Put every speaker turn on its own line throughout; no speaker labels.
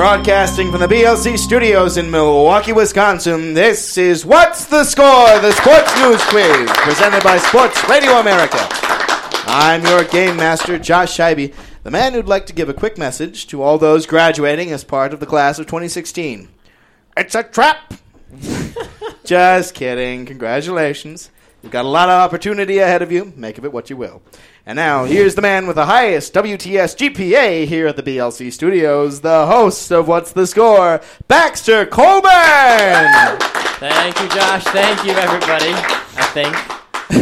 Broadcasting from the BLC studios in Milwaukee, Wisconsin, this is What's the Score? The Sports News Quiz, presented by Sports Radio America. I'm your game master, Josh Scheibe, the man who'd like to give a quick message to all those graduating as part of the class of 2016. It's a trap! Just kidding. Congratulations. You've got a lot of opportunity ahead of you. Make of it what you will. And now, here's the man with the highest WTS GPA here at the BLC studios, the host of What's the Score, Baxter Colburn!
Thank you, Josh. Thank you, everybody. I think.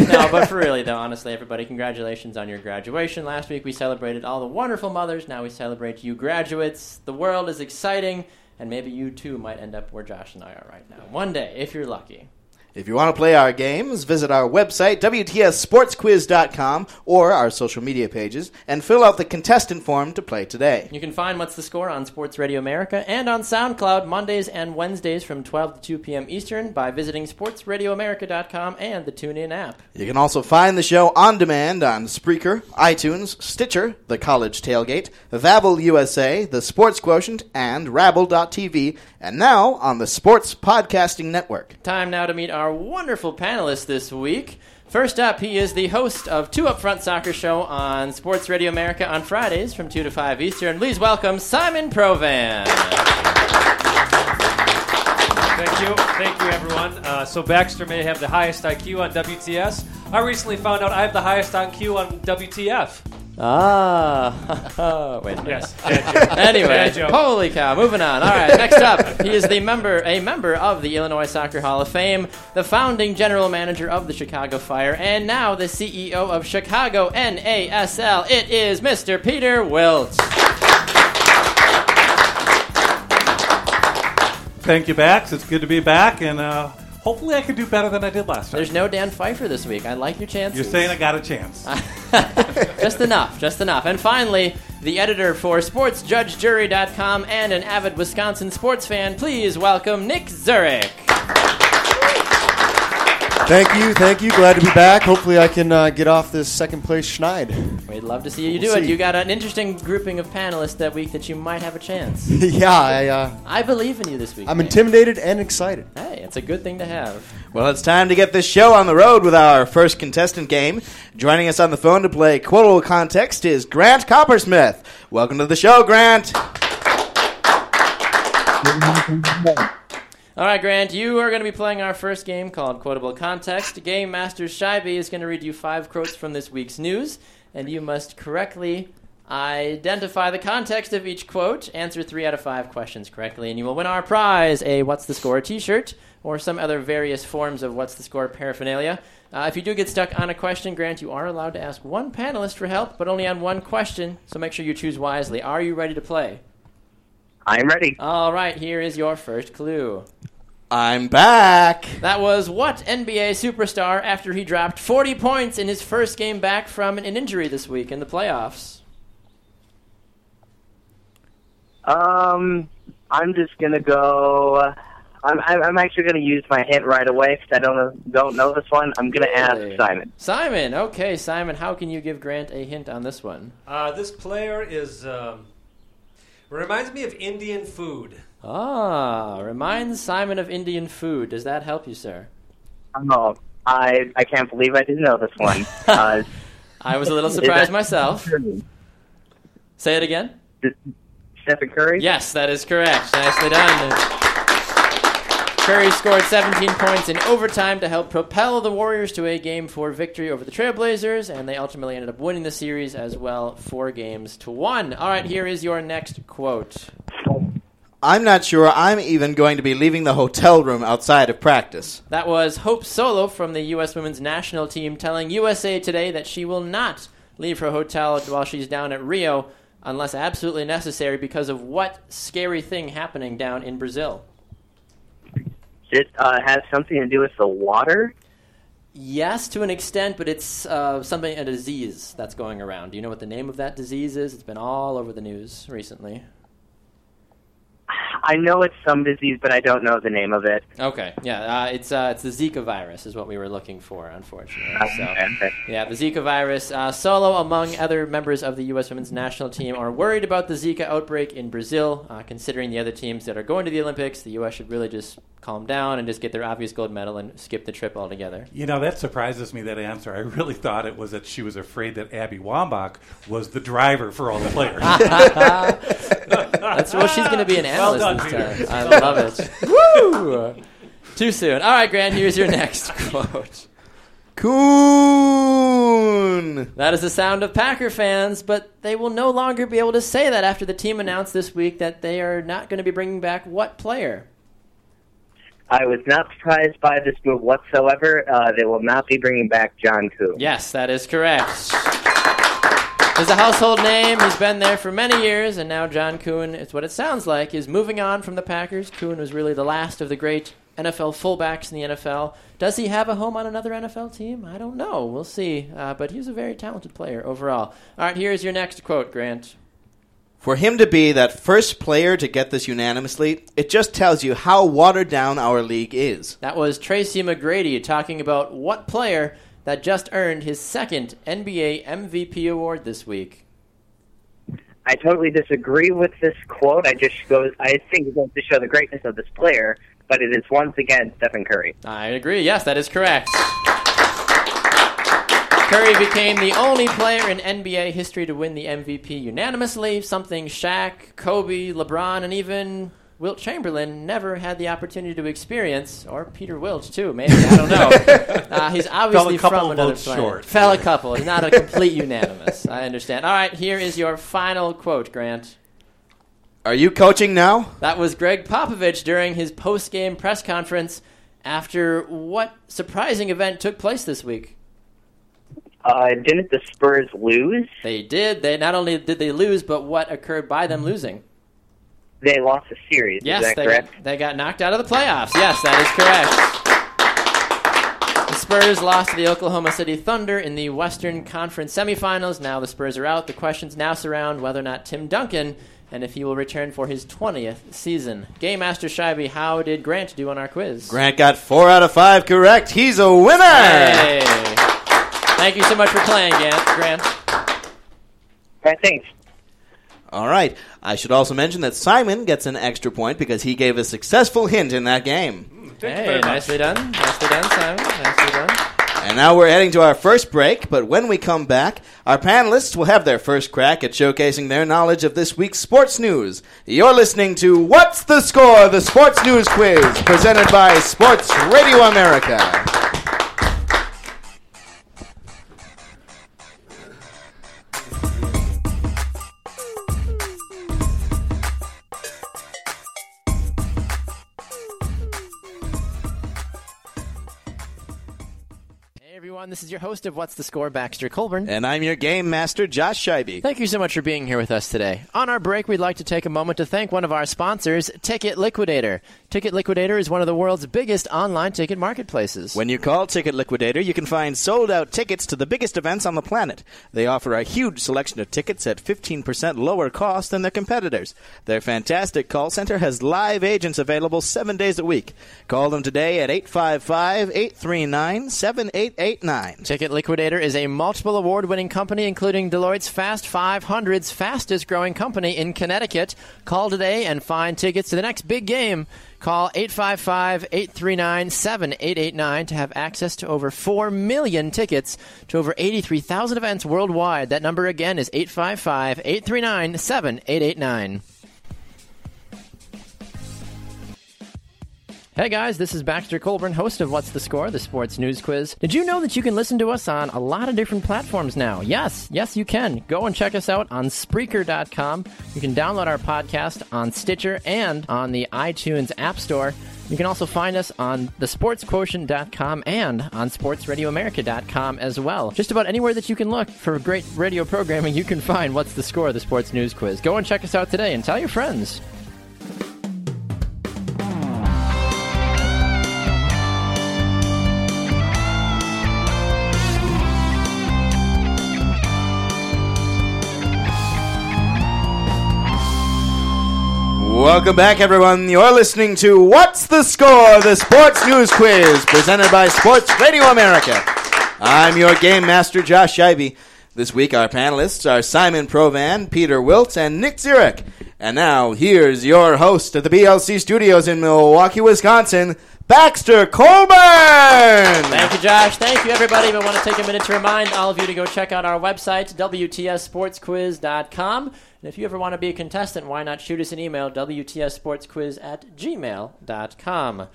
No, but for really, though, honestly, everybody, congratulations on your graduation. Last week we celebrated all the wonderful mothers. Now we celebrate you graduates. The world is exciting, and maybe you too might end up where Josh and I are right now. One day, if you're lucky.
If you want to play our games, visit our website, WTSSportsQuiz.com, or our social media pages, and fill out the contestant form to play today.
You can find What's the Score on Sports Radio America and on SoundCloud Mondays and Wednesdays from 12 to 2 p.m. Eastern by visiting SportsRadioAmerica.com and the TuneIn app.
You can also find the show on demand on Spreaker, iTunes, Stitcher, The College Tailgate, Vavel USA, The Sports Quotient, and Rabble.tv, and now on the Sports Podcasting Network.
Time now to meet our wonderful panelists this week. First up, he is the host of Two Up Front Soccer Show on Sports Radio America on Fridays from 2 to 5 Eastern. Please welcome Simon Provan.
Thank you. Thank you, everyone. Uh, so Baxter may have the highest IQ on WTS. I recently found out I have the highest IQ on WTF.
Ah, wait a minute.
Yes. bad.
Anyway, holy cow! Moving on. All right, next up, he is the member, a member of the Illinois Soccer Hall of Fame, the founding general manager of the Chicago Fire, and now the CEO of Chicago NASL. It is Mr. Peter Wilt.
Thank you, Bax. It's good to be back, and uh, hopefully I can do better than I did last time.
There's no Dan Pfeiffer this week. I like your chances.
You're saying I got a chance.
just enough, just enough. And finally, the editor for SportsJudgeJury.com and an avid Wisconsin sports fan, please welcome Nick Zurich.
Thank you, thank you. Glad to be back. Hopefully, I can uh, get off this second place schneid.
We'd love to see you
We'll
do it. You got an interesting grouping of panelists that week that you might have a chance.
yeah, I, uh,
I believe in you this week.
I'm
man.
intimidated and excited.
Hey, it's a good thing to have.
Well, it's time to get this show on the road with our first contestant game. Joining us on the phone to play Quotable Context is Grant Coppersmith. Welcome to the show, Grant.
All right, Grant, you are going to be playing our first game called Quotable Context. Game Master Scheibe is going to read you five quotes from this week's news, and you must correctly identify the context of each quote, answer three out of five questions correctly, and you will win our prize a What's the Score t shirt or some other various forms of What's the Score paraphernalia. Uh, if you do get stuck on a question, Grant, you are allowed to ask one panelist for help, but only on one question, so make sure you choose wisely. Are you ready to play?
I'm ready.
All right, here is your first clue.
I'm back.
That was what NBA superstar after he dropped 40 points in his first game back from an injury this week in the playoffs?
Um, I'm just gonna go. I'm I'm I'm actually gonna use my hint right away because I don't know, don't know this one. I'm gonna
Really?
ask Simon.
Simon, okay, Simon, how can you give Grant a hint on this one?
Uh, this player is um, reminds me of Indian food.
Ah, reminds Simon of Indian food. Does that help you, sir?
Oh, I I can't believe I didn't know this one. Uh,
I was a little surprised myself. Say it again.
Stephen Curry.
Yes, that is correct. Nicely done. Curry scored 17 points in overtime to help propel the Warriors to a game four victory over the Trailblazers, and they ultimately ended up winning the series as well, four games to one. All right, here is your next quote.
I'm not sure I'm even going to be leaving the hotel room outside of practice.
That was Hope Solo from the U.S. women's national team telling USA Today that she will not leave her hotel while she's down at Rio unless absolutely necessary because of what scary thing happening down in Brazil.
It uh, has something to do with the water.
Yes, to an extent, but it's uh, something a disease that's going around. Do you know what the name of that disease is? It's been all over the news recently.
I know it's some disease, but I don't know the name of it.
Okay, yeah, uh, it's uh, it's the Zika virus is what we were looking for, unfortunately. So, yeah, the Zika virus. Uh, Solo, among other members of the U.S. Women's National Team, are worried about the Zika outbreak in Brazil. Uh, considering the other teams that are going to the Olympics, the U.S. should really just calm down and just get their obvious gold medal and skip the trip altogether.
You know, that surprises me, that answer. I really thought it was that she was afraid that Abby Wambach was the driver for all the players.
That's well, she's going to be an analyst
done,
this
Peter.
time. I love it. Woo! Too soon. All right, Grant. Here's your next quote.
Kuhn.
That is the sound of Packer fans, but they will no longer be able to say that after the team announced this week that they are not going to be bringing back what player?
I was not surprised by this move whatsoever. Uh, they will not be bringing back John Kuhn.
Yes, that is correct. He's a household name. He's been there for many years, and now John Kuhn, it's what it sounds like, is moving on from the Packers. Kuhn was really the last of the great NFL fullbacks in the NFL. Does he have a home on another NFL team? I don't know. We'll see. Uh, but he's a very talented player overall. All right, here's your next quote, Grant.
For him to be that first player to get this unanimously, it just tells you how watered down our league is.
That was Tracy McGrady talking about what player that just earned his second NBA MVP award this week.
I totally disagree with this quote. I just goes. I think it goes to show the greatness of this player, but it is once again Stephen Curry.
I agree. Yes, that is correct. Curry became the only player in NBA history to win the MVP unanimously, something Shaq, Kobe, LeBron, and even Wilt Chamberlain never had the opportunity to experience, or Peter Wilt too. Maybe I don't know. Uh, he's obviously
couple
from another
votes
planet.
short.
Fell a couple. He's not a complete unanimous. I understand. All right, here is your final quote, Grant.
Are you coaching now?
That was Gregg Popovich during his post-game press conference after what surprising event took place this week.
Uh, didn't the Spurs lose?
They did. They not only did they lose, but what occurred by them losing.
They lost the series.
Yes,
is that
they
correct?
got, they got knocked out of the playoffs. Yes, that is correct. The Spurs lost to the Oklahoma City Thunder in the Western Conference semifinals. Now the Spurs are out. The questions now surround whether or not Tim Duncan and if he will return for his 20th season. Game Master Scheibe, how did Grant do on our quiz?
Grant got four out of five correct. He's a winner.
Hey. Thank you so much for playing, Grant. Grant.
All right, thanks.
All right. I should also mention that Simon gets an extra point because he gave a successful hint in that game.
Hmm, thank you
Hey,
very much.
nicely done. Nicely done, Simon. Nicely done.
And now we're heading to our first break, but when we come back, our panelists will have their first crack at showcasing their knowledge of this week's sports news. You're listening to What's the Score? The Sports News Quiz, presented by Sports Radio America.
Everyone. This is your host of What's the Score, Baxter Colburn.
And I'm your game master, Josh Scheibe.
Thank you so much for being here with us today. On our break, we'd like to take a moment to thank one of our sponsors, Ticket Liquidator. Ticket Liquidator is one of the world's biggest online ticket marketplaces.
When you call Ticket Liquidator, you can find sold out tickets to the biggest events on the planet. They offer a huge selection of tickets at 15% lower cost than their competitors. Their fantastic call center has live agents available seven days a week. Call them today at 855 839 7889.
Ticket Liquidator is a multiple award winning company, including Deloitte's Fast 500's fastest growing company in Connecticut. Call today and find tickets to the next big game. Call 855 839 7889 to have access to over 4 million tickets to over 83,000 events worldwide. That number again is 855 839 7889. Hey guys, this is Baxter Colburn, host of What's the Score, the sports news quiz. Did you know that you can listen to us on a lot of different platforms now? Yes, yes, you can. Go and check us out on Spreaker.com. You can download our podcast on Stitcher and on the iTunes App Store. You can also find us on thesportsquotient.com and on sportsradioamerica.com as well. Just about anywhere that you can look for great radio programming, you can find What's the Score, the sports news quiz. Go and check us out today and tell your friends.
Welcome back, everyone. You're listening to What's the Score? The Sports News Quiz, presented by Sports Radio America. I'm your game master, Josh Scheibe. This week, our panelists are Simon Provan, Peter Wilt, and Nick Zurich. And now, here's your host at the BLC studios in Milwaukee, Wisconsin, Baxter Colburn.
Thank you, Josh. Thank you, everybody. I want to take a minute to remind all of you to go check out our website, WTSSportsQuiz.com. And if you ever want to be a contestant, why not shoot us an email, WTSSportsQuiz at gmail.com.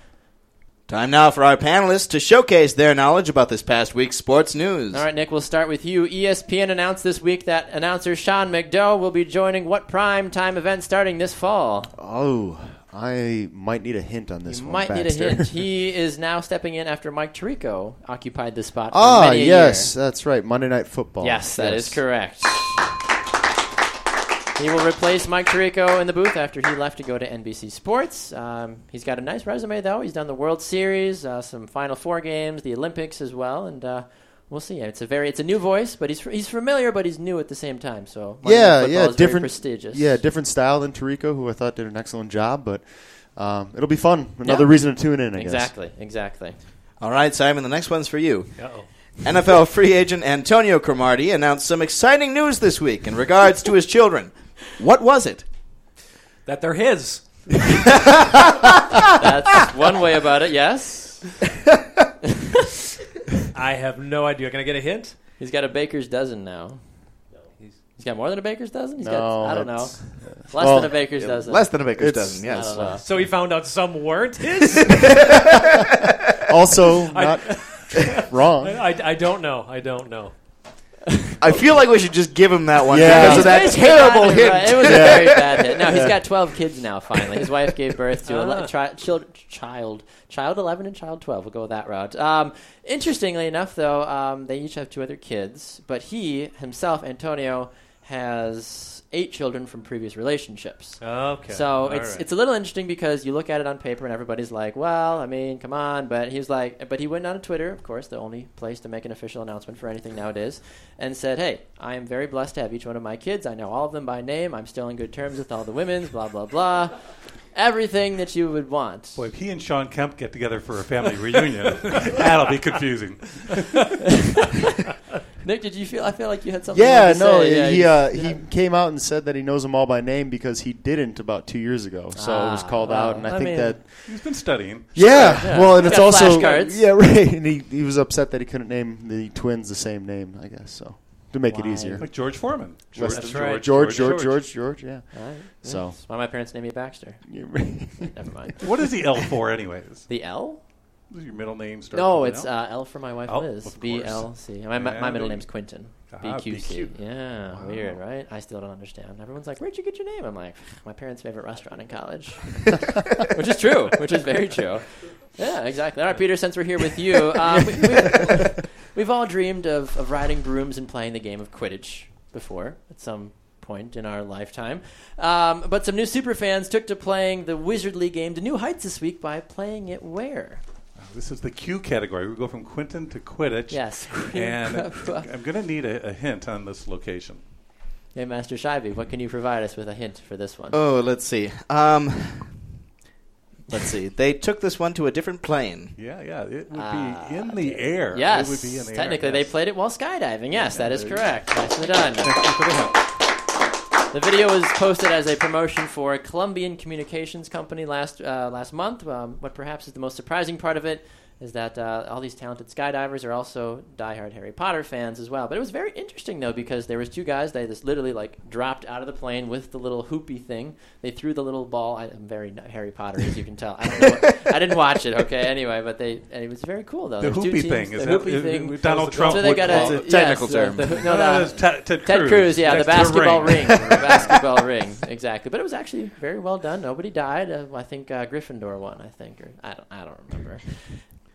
Time now for our panelists to showcase their knowledge about this past week's sports news.
All right, Nick, we'll start with you. ESPN announced this week that announcer Sean McDonough will be joining what prime time event starting this fall?
Oh, I might need a hint on this
You
one.
might need a hint. He is now stepping in after Mike Tirico occupied the spot for
ah,
many a
yes,
year.
that's right. Monday Night Football.
Yes, that is
Yes.
correct. He will replace Mike Tirico in the booth after he left to go to NBC Sports. Um, he's got a nice resume, though. He's done the World Series, uh, some Final Four games, the Olympics as well, and uh, we'll see. It's a very, it's a new voice, but he's he's familiar, but he's new at the same time. So Monday
Yeah, yeah,
is very
different,
prestigious.
Yeah, different style than Tirico, who I thought did an excellent job, but um, it'll be fun. Another
Yeah.
reason to tune in. I guess.
exactly, exactly.
All right, Simon, the next one's for you.
Uh-oh.
NFL free agent Antonio Cromartie announced some exciting news this week in regards to his children. What was it?
That they're his.
That's one way about it. Yes,
I have no idea. Can I get a hint?
he's got a baker's dozen now.
He's-
He's got more than a baker's dozen. He's
No,
got I don't know, less
well,
than a baker's dozen.
Less than a baker's
It's-
dozen, yes.
So he found out some weren't his?
Also, not wrong.
I, I don't know. I don't know.
I feel like we should just give him that one
Yeah.
because of that
Basically
terrible
got it
hint.
right. It was a very bad hit. No, he's got 12 kids now. Finally, his wife gave birth to a
Ah.
le- tri- child, child, child 11 and child 12. We'll go with that route. Um, interestingly enough, though, um, they each have two other kids, but he himself, Antonio, has eight children from previous relationships.
Okay.
So it's
right.
it's a little interesting because you look at it on paper and everybody's like, well, I mean, come on. But he's like, but he went on Twitter, of course, the only place to make an official announcement for anything nowadays, and said, hey, I am very blessed to have each one of my kids. I know all of them by name. I'm still in good terms with all the women's. Blah blah blah. Everything that you would want.
Boy, if he and Sean Kemp get together for a family reunion, that'll be confusing.
Nick, did you feel? I feel like you had something.
Yeah,
to
no,
say. Yeah,
he
you-
uh, he came out and said that he knows them all by name because he didn't about two years ago. So it was
Ah,
called
well,
out, and I,
I
think
mean-
that
He's been studying.
yeah,
yeah.
well, and
He's
it's
got
also
flashcards.
yeah, right. And he he was upset that he couldn't name the twins the same name. I guess so to make it
Why?
easier.
Like George Foreman.
George,
That's right.
George, George, George, George, yeah.
All right.
So-
that's why my parents named me Baxter. Never mind.
What is the L for, anyways?
The L?
Does your middle name start
No, it's
L?
uh, L for my wife
Oh,
Liz. B L C. My, my, my middle
baby.
name's Quentin.
Ah,
BQC. Yeah,
Wow.
weird, right? I still don't understand. Everyone's like, "Where'd you get your name?" I'm like, "My parents' favorite restaurant in college," which is true. Which is very true. Yeah, exactly. All right, Peter. Since we're here with you, um, we, we, we've all dreamed of, of riding brooms and playing the game of Quidditch before at some point in our lifetime. Um, but some new super fans took to playing the Wizardly game to new heights this week by playing it where?
This is the Q category. We go from Quentin to Quidditch.
Yes.
And I'm going to need a, a hint on this location.
Hey, Master Scheibe, what can you provide us with a hint for this one?
Oh, let's see. Um, let's see. They took this one to a different plane.
Yeah, yeah. It would
Ah,
be in the air.
yes,
It would be in the
technically
air.
they played it while skydiving. Yes, that is correct. Nicely done.
Thank you for the hint.
The video was posted as a promotion for a Colombian communications company last uh, last month. Um, what perhaps is the most surprising part of it is that uh, all these talented skydivers are also diehard Harry Potter fans as well. But it was very interesting though because there was two guys. They just literally like dropped out of the plane with the little hoopy thing. They threw the little ball. I, I'm very Harry Potter as you can tell. I don't know. What, I didn't watch it. Okay. Anyway, but they and it was very cool though.
The
There's
hoopy
teams-
thing.
The
Is that,
hoopy
is-
thing.
Donald Trump
So they
would
got a
it.
A technical
yes,
term.
The, the,
No,
no, the,
that's Ted, Ted,
Ted Cruz, yeah, the basketball ring.
ring.
the basketball ring, exactly. But it was actually very well done. Nobody died. Uh, I think uh, Gryffindor won. I think, or I don't, I don't remember.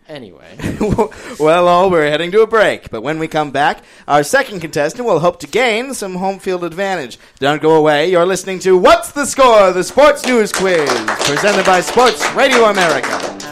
Anyway,
well, all we're heading to a break, but when we come back, our second contestant will hope to gain some home field advantage. Don't go away. You're listening to What's the Score? The Sports News Quiz, presented by Sports Radio America.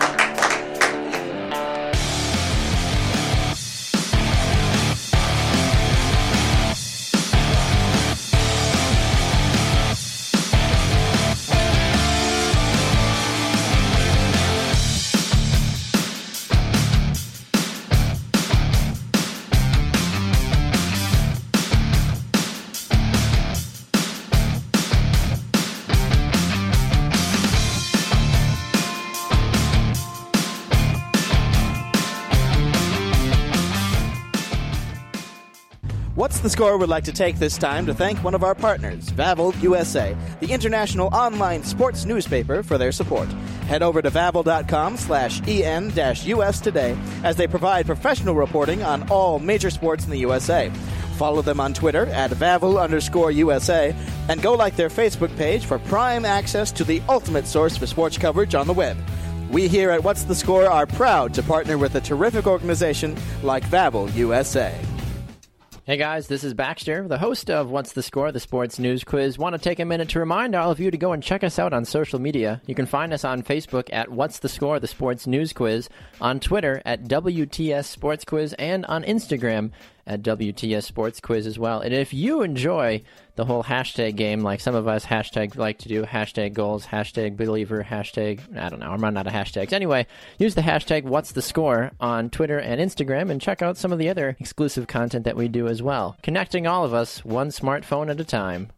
Score would like to take this time to thank one of our partners, Vavel USA, the international online sports newspaper, for their support. Head over to vavel.com slash en-us today as they provide professional reporting on all major sports in the USA. Follow them on Twitter at Vavel underscore USA and go like their Facebook page for prime access to the ultimate source for sports coverage on the web. We here at What's the Score are proud to partner with a terrific organization like Vavel USA.
Hey guys, this is Baxter, the host of What's the Score, the sports news quiz. Want to take a minute to remind all of you to go and check us out on social media. You can find us on Facebook at What's the Score, the sports news quiz, on Twitter at WTS Sports Quiz, and on Instagram at WTS Sports Quiz as well. And if you enjoy the whole hashtag game, like some of us hashtag like to do, hashtag goals, hashtag believer, hashtag, I don't know, I'm running out of hashtags. Anyway, use the hashtag what's the score on Twitter and Instagram and check out some of the other exclusive content that we do as well. Connecting all of us one smartphone at a time.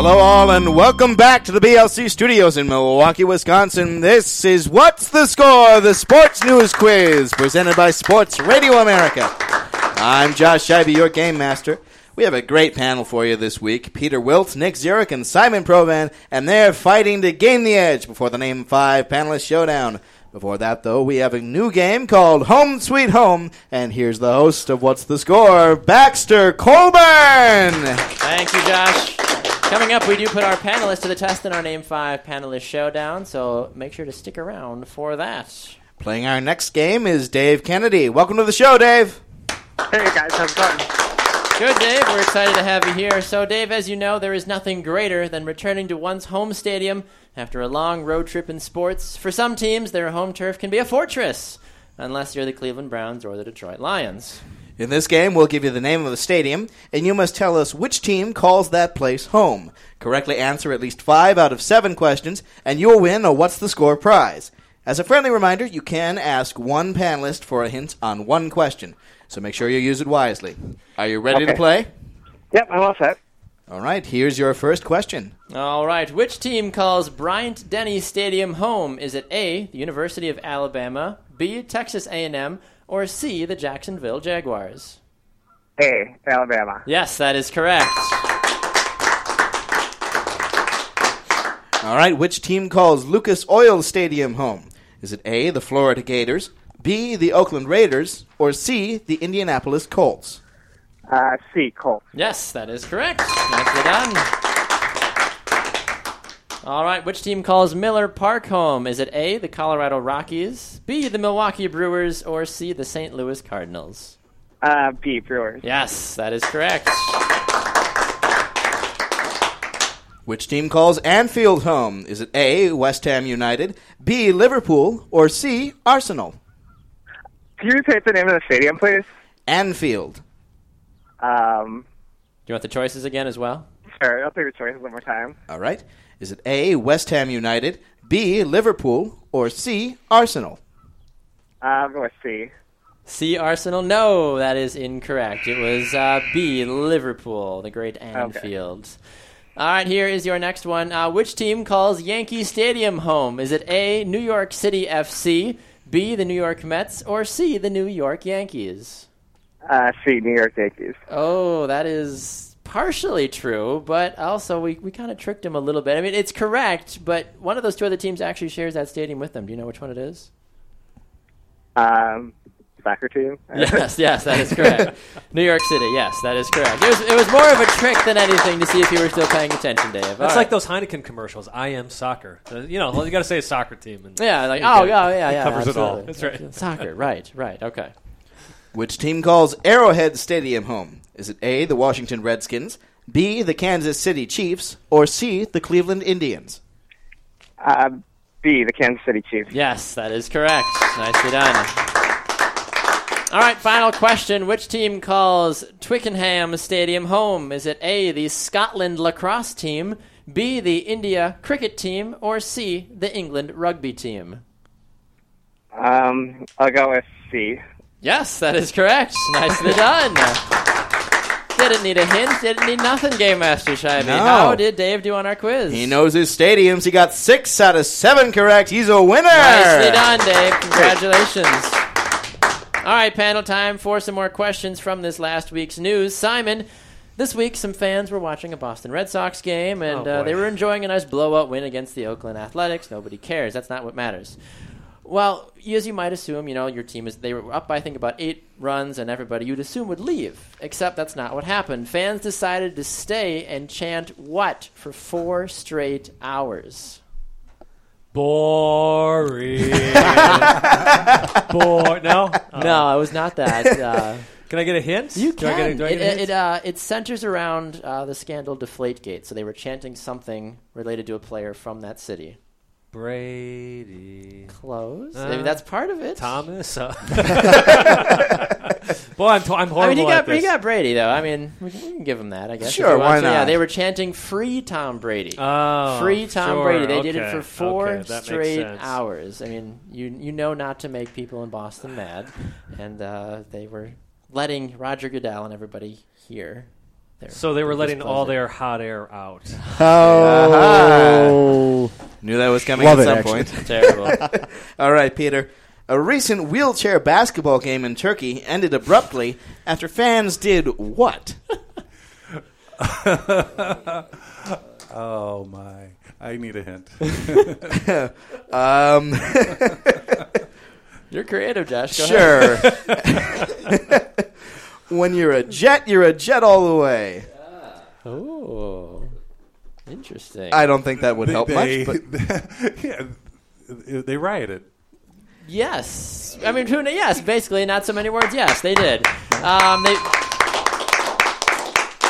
Hello, all, and welcome back to the BLC studios in Milwaukee, Wisconsin. This is What's the Score, the sports news quiz presented by Sports Radio America. I'm Josh Scheibe, your game master. We have a great panel for you this week. Peter Wilt, Nick Zurich, and Simon Provan, and they're fighting to gain the edge before the Name 5 panelist showdown. Before that, though, we have a new game called Home Sweet Home, and here's the host of What's the Score, Baxter Colburn!
Thank you, Josh. Coming up, we do put our panelists to the test in our Name 5 panelist showdown, so make sure to stick around for that.
Playing our next game is Dave Kennedy. Welcome to the show, Dave.
Hey guys, how's it going?
Good, Dave. We're excited to have you here. So, Dave, as you know, there is nothing greater than returning to one's home stadium after a long road trip in sports. For some teams, their home turf can be a fortress, unless you're the Cleveland Browns or the Detroit Lions.
In this game, we'll give you the name of the stadium, and you must tell us which team calls that place home. Correctly answer at least five out of seven questions, and you'll win a What's the Score prize. As a friendly reminder, you can ask one panelist for a hint on one question, so make sure you use it wisely. Are you ready to play?
Yep, I'm all set.
All right, here's your first question.
All right. Which team calls Bryant Denny Stadium home? Is it A, the University of Alabama, B, Texas A&M, or C, the Jacksonville Jaguars?
Hey, Alabama.
Yes, that is correct.
All right, which team calls Lucas Oil Stadium home? Is it A, the Florida Gators, B, the Oakland Raiders, or C, the Indianapolis Colts?
Uh, C, Colts.
Yes, that is correct. Nicely done. All right, which team calls Miller Park home? Is it A, the Colorado Rockies, B, the Milwaukee Brewers, or C, the St. Louis Cardinals?
Uh, B, Brewers.
Yes, that is correct.
Which team calls Anfield home? Is it A, West Ham United, B, Liverpool, or C, Arsenal?
Can you repeat the name of the stadium, please?
Anfield.
Um,
Do you want the choices again as well?
sure, I'll take the choices one more time.
All right. Is it A, West Ham United, B, Liverpool, or C, Arsenal?
Uh, I'm going with C.
C, Arsenal? No, that is incorrect. It was uh, B, Liverpool, the great Anfield. Okay. All right, here is your next one. Uh, which team calls Yankee Stadium home? Is it A, New York City FC, B, the New York Mets, or C, the New York Yankees?
Uh, C, New York Yankees.
Oh, that is partially true, but also we, we kind of tricked him a little bit. I mean, it's correct, but one of those two other teams actually shares that stadium with them. Do you know which one it is?
Um, soccer team.
Yes, yes, that is correct. New York City, yes, that is correct. It was, it was more of a trick than anything to see if you were still paying attention, Dave.
That's
All
like
right.
those Heineken commercials. I am soccer. You know, you got to say a soccer team. And
Yeah, like, oh,
get it.
yeah, yeah,
It
yeah.
covers it all. That's right.
Soccer, right, right, okay.
Which team calls Arrowhead Stadium home? Is it A, the Washington Redskins, B, the Kansas City Chiefs, or C, the Cleveland Indians?
Uh, B, the Kansas City Chiefs.
Yes, that is correct. Nicely done. All right, final question. Which team calls Twickenham Stadium home? Is it A, the Scotland lacrosse team, B, the India cricket team, or C, the England rugby team?
Um, I'll go with C.
Yes, that is correct. Nicely done. Didn't need a hint. Didn't need nothing, Game Master Scheibe.
No.
How did Dave do on our quiz?
He knows his stadiums. He got six out of seven correct. He's a winner.
Nicely done, Dave. Congratulations. All right, panel time for some more questions from this last week's news. Simon, this week some fans were watching a Boston Red Sox game, and
Oh,
uh, they were enjoying a nice blowout win against the Oakland Athletics. Nobody cares. That's not what matters. Well, as you might assume, you know your team is they were up by I think about eight runs, and everybody you'd assume would leave. Except that's not what happened. Fans decided to stay and chant what for four straight hours.
Boring. Bore. No. Oh.
No, it was not that. Uh,
Can I get a hint?
You
Do I get a-
can.
I get
it,
a hint?
it, uh, it centers around uh, the scandal Deflategate. So they were chanting something related to a player from that city.
Brady.
Close.
Uh,
Maybe that's part of it.
Thomas. Uh, Boy, I'm, t- I'm horrible
I mean, he
at
got
this.
he got Brady though. I mean, we can, we can give him that. I guess. if
Sure,
you want
why
to. Yeah,
not?
they were chanting "Free Tom Brady."
Oh,
Free Tom
sure,
Brady. They did it
okay,
for four
okay, that makes
straight
sense.
hours. I mean, you you know not to make people in Boston mad, and uh, they were letting Roger Goodell and everybody hear. Their
So they were letting all
displeasure.
their hot air out.
Oh.
Knew that was coming
Love
at
it,
some
actually.
point.
terrible.
All right, Peter. A recent wheelchair basketball game in Turkey ended abruptly after fans did what?
Oh my! I need a hint.
Um,
You're creative, Josh. Go ahead.
sure. when you're a jet, you're a jet all the way.
Oh, interesting.
I don't think that would help
they,
much, but
yeah, they rioted.
yes, I mean, who yes, basically, not so many words. Yes, they did. Um, they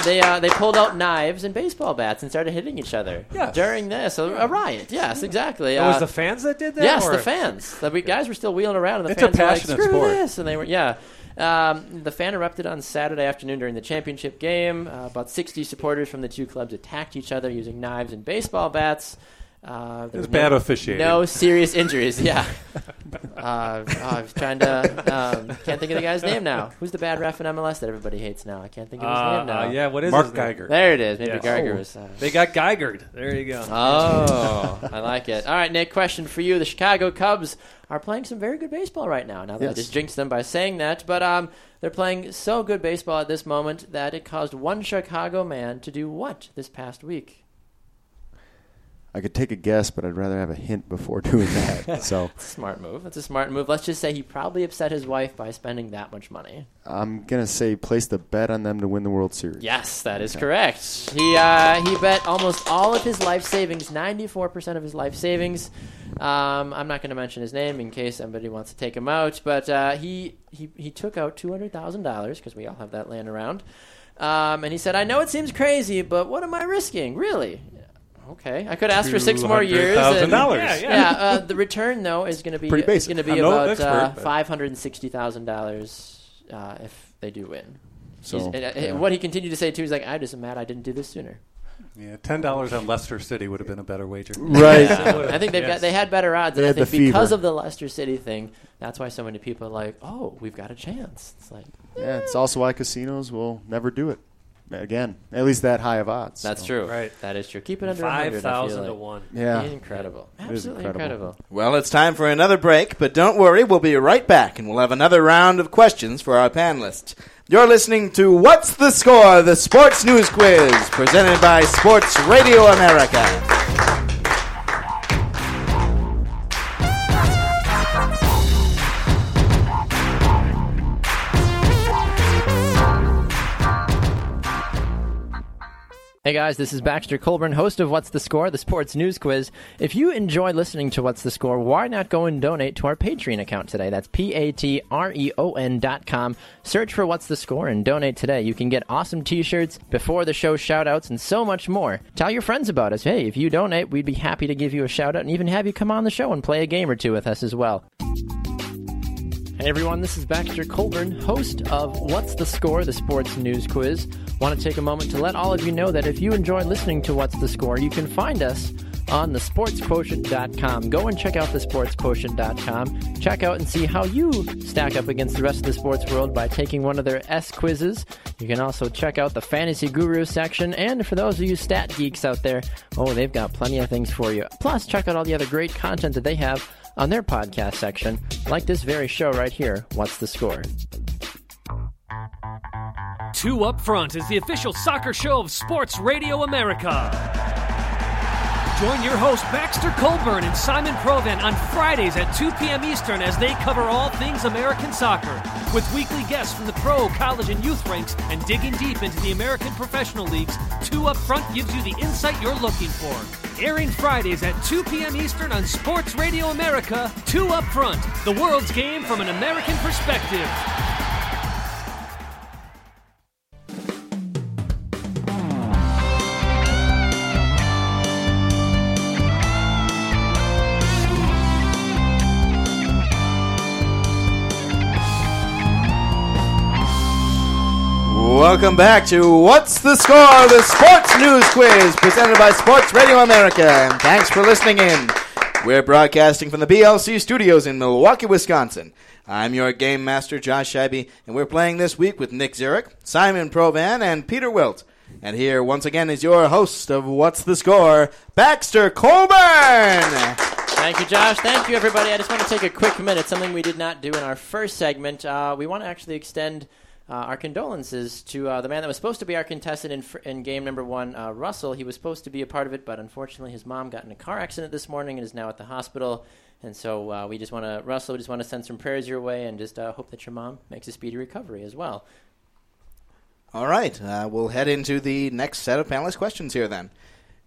they uh, they pulled out knives and baseball bats and started hitting each other
Yes.
during this a, a riot. Yes, exactly.
It was
Uh,
the fans that did that.
Yes,
or-
the fans. The guys were still wheeling around, and the
It's a
fans were like, "Screw
sport."
this!" And they were, yeah. Um, the fan erupted on Saturday afternoon during the championship game. Uh, about 60 supporters from the two clubs attacked each other using knives and baseball bats. Uh, there
It was bad
no,
officiating.
No serious injuries. Yeah. uh, oh, I was trying to. Um, can't think of the guy's name now. Who's the bad ref in MLS that everybody hates now? I can't think of his
Uh,
name now.
uh, yeah, what is it? Mark?
Geiger.
There it is. Maybe
Yes.
Geiger
Oh.
was. Uh,
They got Geigered. There you go.
Oh, I like it. All right, Nick, question for you. The Chicago Cubs are playing some very good baseball right now. Now that I just jinxed them by saying that, but um, they're playing so good baseball at this moment that it caused one Chicago man to do what this past week?
I could take a guess, but I'd rather have a hint before doing that. so
smart move. That's a smart move. Let's just say he probably upset his wife by spending that much money.
I'm gonna say place the bet on them to win the World Series.
Yes, that is correct. He uh, he bet almost all of his life savings, ninety four percent of his life savings. Um, I'm not going to mention his name in case somebody wants to take him out, but uh, he he he took out two hundred thousand dollars because we all have that laying around. Um, and he said, "I know it seems crazy, but what am I risking, really?" Okay, I could ask for six more years. and-
$200,000.
Yeah, yeah.
yeah, uh, the return though is going to be
Pretty
is
basic.
going to be
I'm no
about
expert,
uh,
but-
five hundred and sixty thousand dollars uh, if they do win.
So
He's- and, uh,
yeah.
what he continued to say too is like, "I just am mad I didn't do this sooner."
Yeah, ten dollars on Leicester City would have been a better wager.
right.
I think they've
Yes.
got they had better odds,
They
and I
had the
think because
fever.
of the Leicester City thing, that's why so many people are like, "Oh, we've got a chance." It's like
yeah, it's also why casinos will never do it again. At least that high of odds.
that's
so.
true.
Right.
That is true. Keep it under
Five
100, I feel
thousand to one.
Yeah.
incredible,
is
absolutely
incredible.
incredible.
well, it's time for another break, but don't worry, we'll be right back and we'll have another round of questions for our panelists. You're listening to What's the Score? The Sports News Quiz, presented by Sports Radio America.
Hey guys, this is Baxter Colburn, host of What's the Score, the sports news quiz. If you enjoy listening to What's the Score, why not go and donate to our Patreon account today? That's P A T R E O N dot com. Search for What's the Score and donate today. You can get awesome t shirts, before the show shout outs, and so much more. Tell your friends about us. Hey, if you donate, we'd be happy to give you a shout out and even have you come on the show and play a game or two with us as well. Hey everyone, this is Baxter Colburn, host of What's the Score, the sports news quiz. Want to take a moment to let all of you know that if you enjoy listening to What's the Score, you can find us on thesportsquotient.com. Go and check out thesportsquotient.com. Check out and see how you stack up against the rest of the sports world by taking one of their S quizzes. You can also check out the Fantasy Guru section, and for those of you stat geeks out there, oh, they've got plenty of things for you. Plus, check out all the other great content that they have on their podcast section, like this very show right here, What's the Score?
Two Up Front is the official soccer show of Sports Radio America. Join your host Baxter Colburn and Simon Provan on Fridays at 2 p.m. Eastern as they cover all things American soccer, with weekly guests from the pro, college, and youth ranks and digging deep into the American professional leagues. Two Up Front gives you the insight you're looking for. Airing Fridays at 2 p.m. Eastern on Sports Radio America, Two Up Front, the world's game from an American perspective.
Welcome back to What's the Score? The Sports News Quiz presented by Sports Radio America. And thanks for listening in. We're broadcasting from the BLC studios in Milwaukee, Wisconsin. I'm your game master, Josh Scheibe, and we're playing this week with Nick Zurich, Simon Provan, and Peter Wilt. And here, once again, is your host of What's the Score, Baxter Colburn.
Thank you, Josh. Thank you, everybody. I just want to take a quick minute, something we did not do in our first segment. Uh, we want to actually extend uh, our condolences to uh, the man that was supposed to be our contestant in, in game number one, uh, Russell. He was supposed to be a part of it, but unfortunately, his mom got in a car accident this morning and is now at the hospital. And so uh, we just want to, Russell, we just want to send some prayers your way and just uh, hope that your mom makes a speedy recovery as well.
All right, uh, we'll head into the next set of panelist questions here then.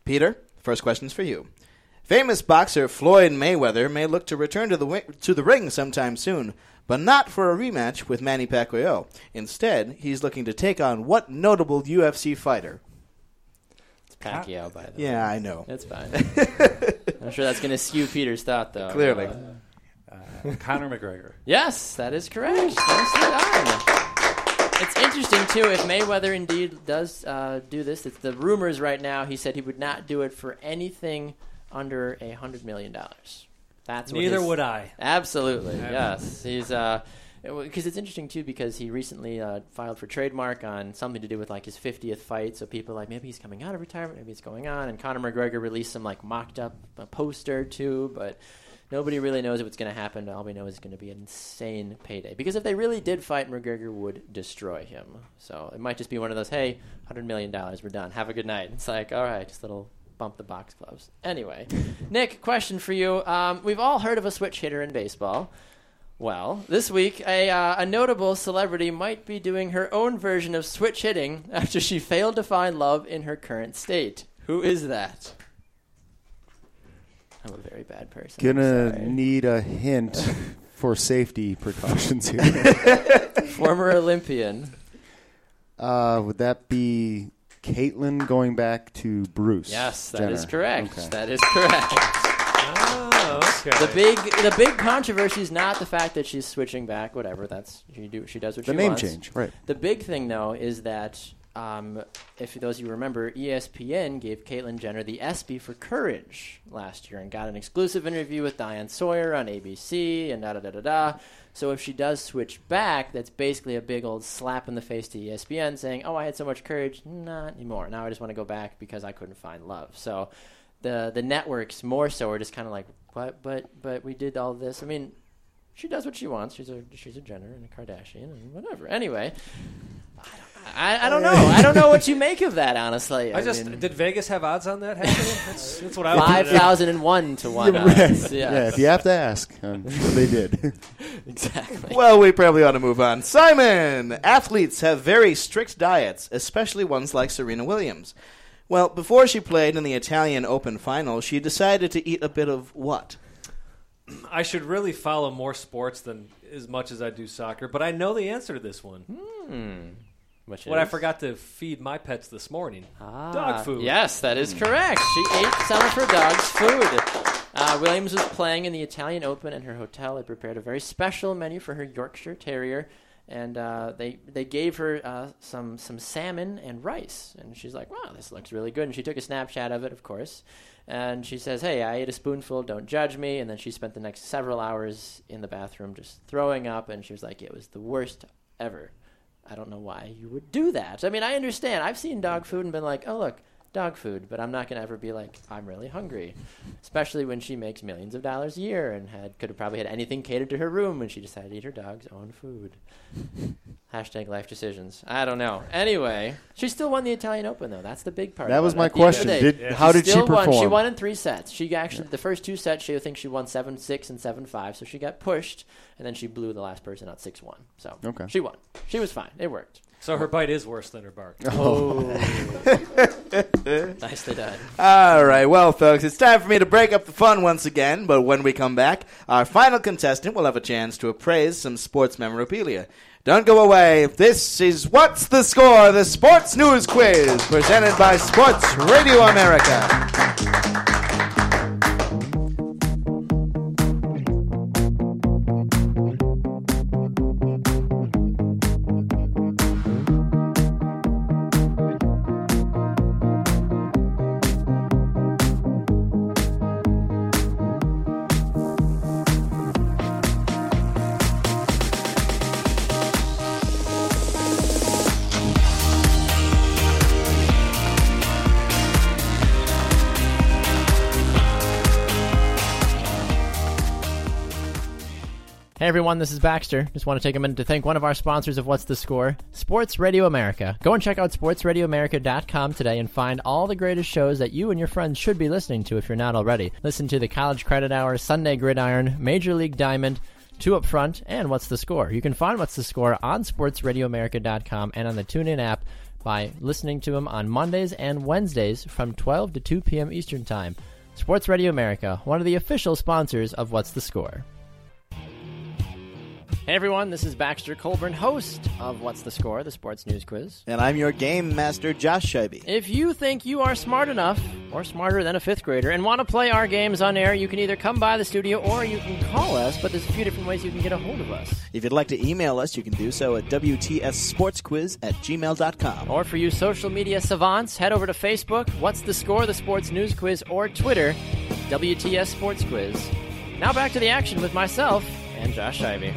Peter, first question's for you. Famous boxer Floyd Mayweather may look to return to the wi- to the ring sometime soon, but not for a rematch with Manny Pacquiao. Instead, he's looking to take on what notable UFC fighter?
It's Pacquiao, by the way.
Yeah, I know.
That's fine. I'm sure that's going to skew Peter's thought, though.
Clearly.
Uh, Conor McGregor.
Yes, that is correct. Nicely done. It's interesting too if Mayweather indeed does uh, do this. It's the rumors right now. He said he would not do it for anything under a hundred million dollars. That's what
Neither
his-
would I.
Absolutely, yes. He's uh, because it's interesting too because he recently uh, filed for trademark on something to do with like his 50th fight. So people are like maybe he's coming out of retirement, maybe he's going on. And Conor McGregor released some like mocked up uh, poster too, but nobody really knows what's going to happen. All we know is it's going to be an insane payday. Because if they really did fight, McGregor would destroy him. So it might just be one of those, hey, hundred million dollars, we're done. Have a good night. It's like, all right, just a little bump the box gloves. Anyway, Nick, question for you. Um, we've all heard of a switch hitter in baseball. Well, this week, a, uh, a notable celebrity might be doing her own version of switch hitting after she failed to find love in her current state. Who is that? I'm a very bad person.
Gonna need a hint for safety precautions here.
Former Olympian.
uh, would that be Caitlyn going back to Bruce?
Yes, that
Jenner?
is correct.
Okay.
That is correct.
Oh, okay.
The big, the big controversy is not the fact that she's switching back. Whatever, that's she do. She does what she does.
the
she
name
wants.
change, right?
The big thing, though, is that um, if those of you remember, ESPN gave Caitlyn Jenner the ESPY for Courage last year and got an exclusive interview with Diane Sawyer on ABC and da da da da da. So if she does switch back, that's basically a big old slap in the face to ESPN saying, "Oh, I had so much courage, not anymore. Now I just want to go back because I couldn't find love." So the the networks more so are just kind of like, "But but but we did all this." I mean, she does what she wants. She's a she's a Jenner and a Kardashian and whatever. Anyway, I, I don't know. I don't know what you make of that. Honestly,
I just
mean,
did Vegas have odds on that happening? That's, that's what I
five
wanted.
thousand and one to one.
Yeah, right.
odds.
Yeah,
Yes.
if you have to ask, I'm they did.
exactly.
Well, we probably ought to move on. Simon! Athletes have very strict diets, especially ones like Serena Williams. Well, before she played in the Italian Open final, she decided to eat a bit of what?
I should really follow more sports than as much as I do soccer, but I know the answer to this one.
Hmm. Which
What I forgot to feed my pets this morning.
Ah,
Dog food.
Yes, that is correct. She ate some of her dog's food. Uh, Williams was playing in the Italian Open, and her hotel had prepared a very special menu for her Yorkshire Terrier. and uh, they they gave her uh, some some salmon and rice, and she's like, "Wow, this looks really good." And she took a Snapchat of it, of course, and she says, "Hey, I ate a spoonful. Don't judge me." And then she spent the next several hours in the bathroom just throwing up, and she was like, "It was the worst ever." I don't know why you would do that. I mean, I understand. I've seen dog food and been like, "Oh, look, dog food," but I'm not going to ever be like, "I'm really hungry." Especially when she makes millions of dollars a year and had could have probably had anything catered to her room when she decided to eat her dog's own food. Hashtag life decisions. I don't know. Anyway, she still won the Italian Open though. That's the big part.
That was my
At the end of the
question. Did- how did she
still won. She
perform?
won in three sets. She actually the first two sets she I think she won seven six and seven five. So she got pushed and then she blew the last person out six one. So
Okay.
she won. She was fine. It worked.
So her bite is worse than her bark.
Oh, nicely done.
All right, well, folks, it's time for me to break up the fun once again. But when we come back, our final contestant will have a chance to appraise some sports memorabilia. Don't go away. This is What's the Score? The Sports News Quiz, presented by Sports Radio America.
Everyone, this is Baxter. Just want to take a minute to thank one of our sponsors of What's the Score, Sports Radio America. Go and check out sportsradioamerica.com today and find all the greatest shows that you and your friends should be listening to if you're not already. Listen to the College Credit Hour, Sunday Gridiron, Major League Diamond, Two Up Front, and What's the Score. You can find What's the Score on sportsradioamerica.com and on the TuneIn app by listening to them on Mondays and Wednesdays from 12 to 2 p.m. Eastern Time. Sports Radio America, one of the official sponsors of What's the Score. Hey everyone, this is Baxter Colburn, host of What's the Score, the sports news quiz.
And I'm your game master, Josh Scheibe.
If you think you are smart enough, or smarter than a fifth grader, and want to play our games on air, you can either come by the studio or you can call us, but there's a few different ways you can get a hold of us.
If you'd like to email us, you can do so at WTSSportsQuiz at gmail.com.
Or for you social media savants, head over to Facebook, What's the Score, the sports news quiz, or Twitter, WTS Sports Quiz. Now back to the action with myself and Josh Ivy.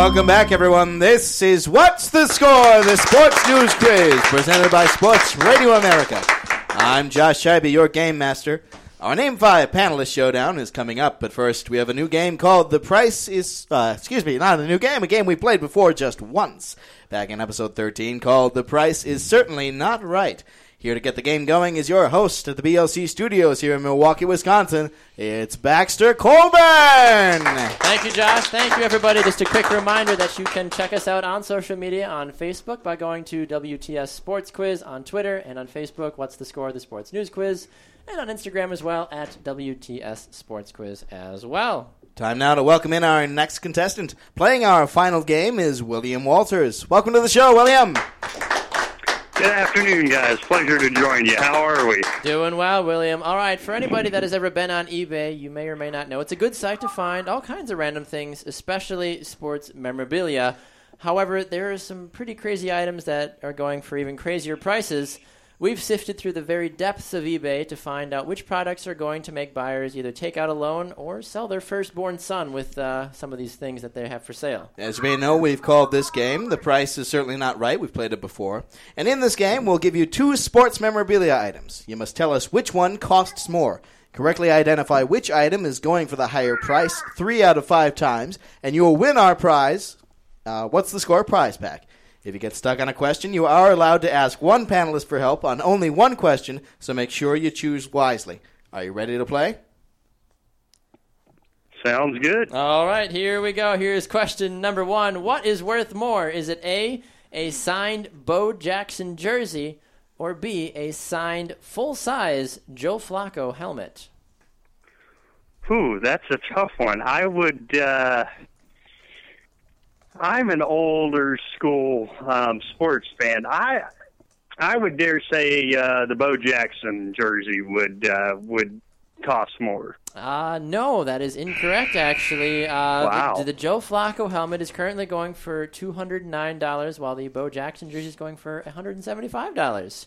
Welcome back, everyone. This is What's the Score? The Sports News Quiz, presented by Sports Radio America. I'm Josh Scheibe, your game master. Our Name 5 panelist showdown is coming up, but first we have a new game called The Price is, uh, excuse me, not a new game, a game we played before just once, back in episode 13, called The Price is Certainly Not Right. Here to get the game going is your host at the BLC studios here in Milwaukee, Wisconsin. It's Baxter Colburn!
Thank you, Josh. Thank you, everybody. Just a quick reminder that you can check us out on social media on Facebook by going to WTS Sports Quiz on Twitter and on Facebook, What's the Score? Of the Sports News Quiz, and on Instagram as well at WTS Sports Quiz as well.
Time now to welcome in our next contestant. Playing our final game is William Walters. Welcome to the show, William.
Good afternoon, guys. Pleasure to join you. How are we?
Doing well, William. All right, for anybody that has ever been on eBay, you may or may not know it's a good site to find all kinds of random things, especially sports memorabilia. However, there are some pretty crazy items that are going for even crazier prices. We've sifted through the very depths of eBay to find out which products are going to make buyers either take out a loan or sell their firstborn son with uh, some of these things that they have for sale.
As you may know, we've called this game The Price is Certainly Not Right. We've played it before. And in this game, we'll give you two sports memorabilia items. You must tell us which one costs more. Correctly identify which item is going for the higher price three out of five times, and you will win our prize. Uh, what's the score? Prize pack. If you get stuck on a question, you are allowed to ask one panelist for help on only one question, so make sure you choose wisely. Are you ready to play?
Sounds good.
All right, here we go. Here's question number one. What is worth more? Is it A, a signed Bo Jackson jersey, or B, a signed full size Joe Flacco helmet?
Ooh, that's a tough one. I would, uh, I'm an older school um, sports fan. I I would dare say uh, the Bo Jackson jersey would uh, would cost more.
Uh, no, that is incorrect, actually. Uh,
Wow.
the, the Joe Flacco helmet is currently going for $209, while the Bo Jackson jersey is going for $175.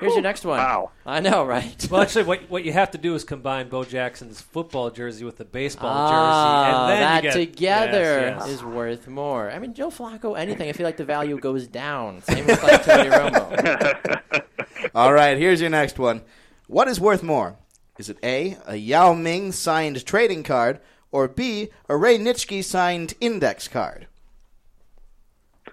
Here's your next one.
Wow.
I know, right?
Well, actually, what what you have to do is combine Bo Jackson's football jersey with the baseball
Ah,
jersey, and then
that
get,
together
Yes, yes.
is worth more. I mean, Joe Flacco, anything. I feel like the value goes down. Same with like Tony Romo.
All right, here's your next one. What is worth more? Is it A, a Yao Ming signed trading card, or B, a Ray Nitschke signed index card?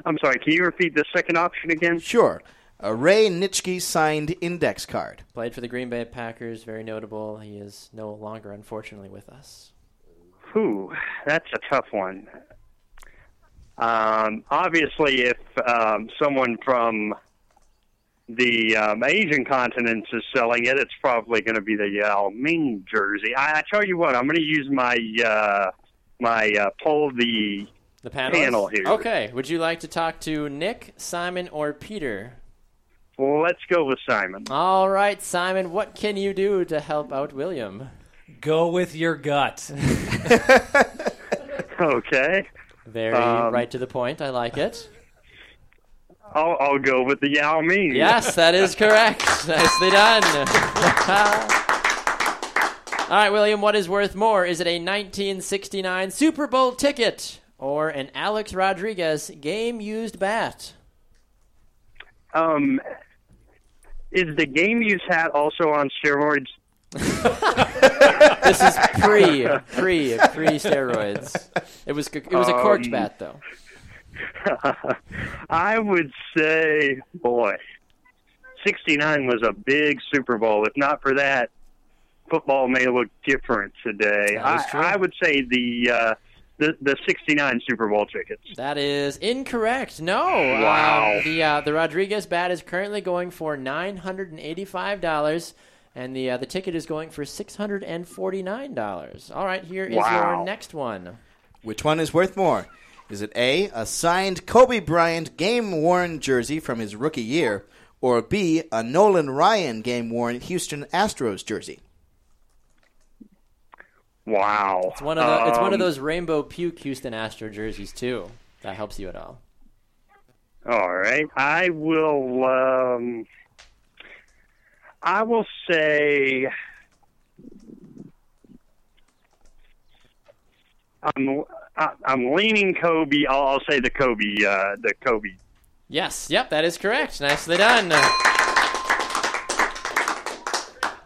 I'm sorry. Can you repeat the second option again?
Sure. A Ray Nitschke signed index card.
Played for the Green Bay Packers. Very notable. He is no longer, unfortunately, with us.
Whew, that's a tough one. Um, obviously, if um, someone from the um, Asian continents is selling it, it's probably going to be the Yao Ming jersey. I, I tell you what, I'm going to use my uh, my uh, poll the
The?
Panel here.
Okay. Would you like to talk to Nick, Simon, or Peter?
Well, let's go with Simon.
All right, Simon. What can you do to help out William?
Go with your gut.
Okay,
Very
Um,
right to the point. I like it.
I'll, I'll go with the Yao Ming.
Yes, that is correct. Nicely done. All right, William, what is worth more? Is it a 1969 Super Bowl ticket or an Alex Rodriguez game used bat?
Um, is the game use hat also on steroids?
This is pre pre pre steroids. It was it was a corked
Um,
bat though.
I would say, boy, 69 was a big Super Bowl. If not for that, football may look different today. I. I would say the, uh, the the 69 Super Bowl tickets.
That is incorrect. No.
Wow.
Um, the uh, the Rodriguez bat is currently going for nine hundred and eighty five dollars, and the uh, the ticket is going for six hundred and forty nine dollars. All right, here is
Wow.
your next one.
Which one is worth more? Is it A, a signed Kobe Bryant game worn jersey from his rookie year, or B, a Nolan Ryan game worn Houston Astros jersey?
Wow.
It's one of the, it's one of
Um,
those rainbow puke Houston Astro jerseys too. That helps you at all.
All right. I will. Um, I will say. I'm. I- I'm leaning Kobe. I'll, I'll say the Kobe. Uh, the Kobe.
Yes. Yep. That is correct. Nicely done.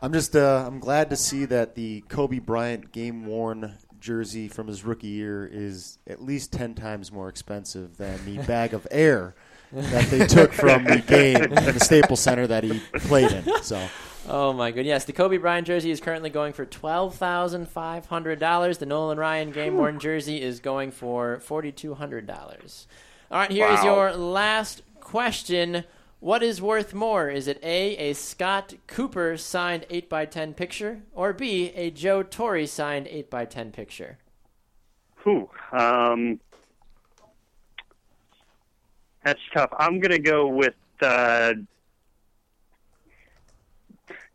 I'm just uh, I'm glad to see that the Kobe Bryant game worn jersey from his rookie year is at least ten times more expensive than the bag of air that they took from the game in the Staples Center that he played in. So
Oh my good. Yes, the Kobe Bryant jersey is currently going for twelve thousand five hundred dollars. The Nolan Ryan game worn jersey is going for forty two hundred dollars. All right, here is
Wow.
your last question. What is worth more? Is it A, a Scott Cooper signed 8x10 picture, or B, a Joe Torre signed 8x10 picture?
Whew. Um, that's tough. I'm gonna go with uh,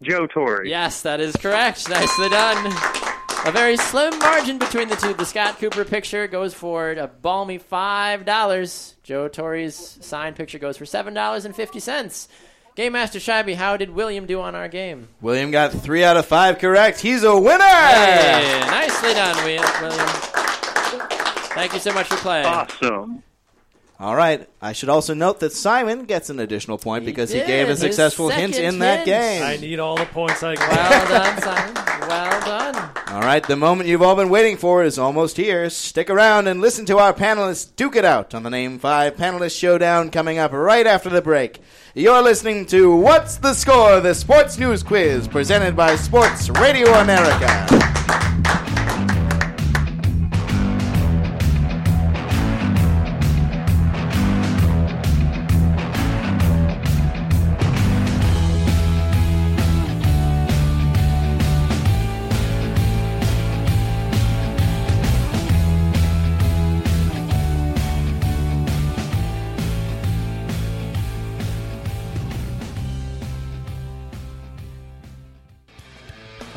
Joe Torre.
Yes, that is correct. Nicely done. A very slim margin between the two. The Scott Cooper picture goes for a balmy five dollars. Joe Torre's signed picture goes for seven dollars and fifty cents. Game Master Scheibe, how did William do on our game?
William got three out of five correct. He's a winner!
Hey, nicely done, William. Thank you so much for playing.
Awesome.
All right. I should also note that Simon gets an additional point
He
because he gave a
his
successful hint
second
in that
hint.
game.
I need all the points I can.
Well done, Simon. Well done.
All right, the moment you've all been waiting for is almost here. Stick around and listen to our panelists duke it out on the Name 5 Panelist Showdown coming up right after the break. You're listening to What's the Score? The Sports News Quiz presented by Sports Radio America.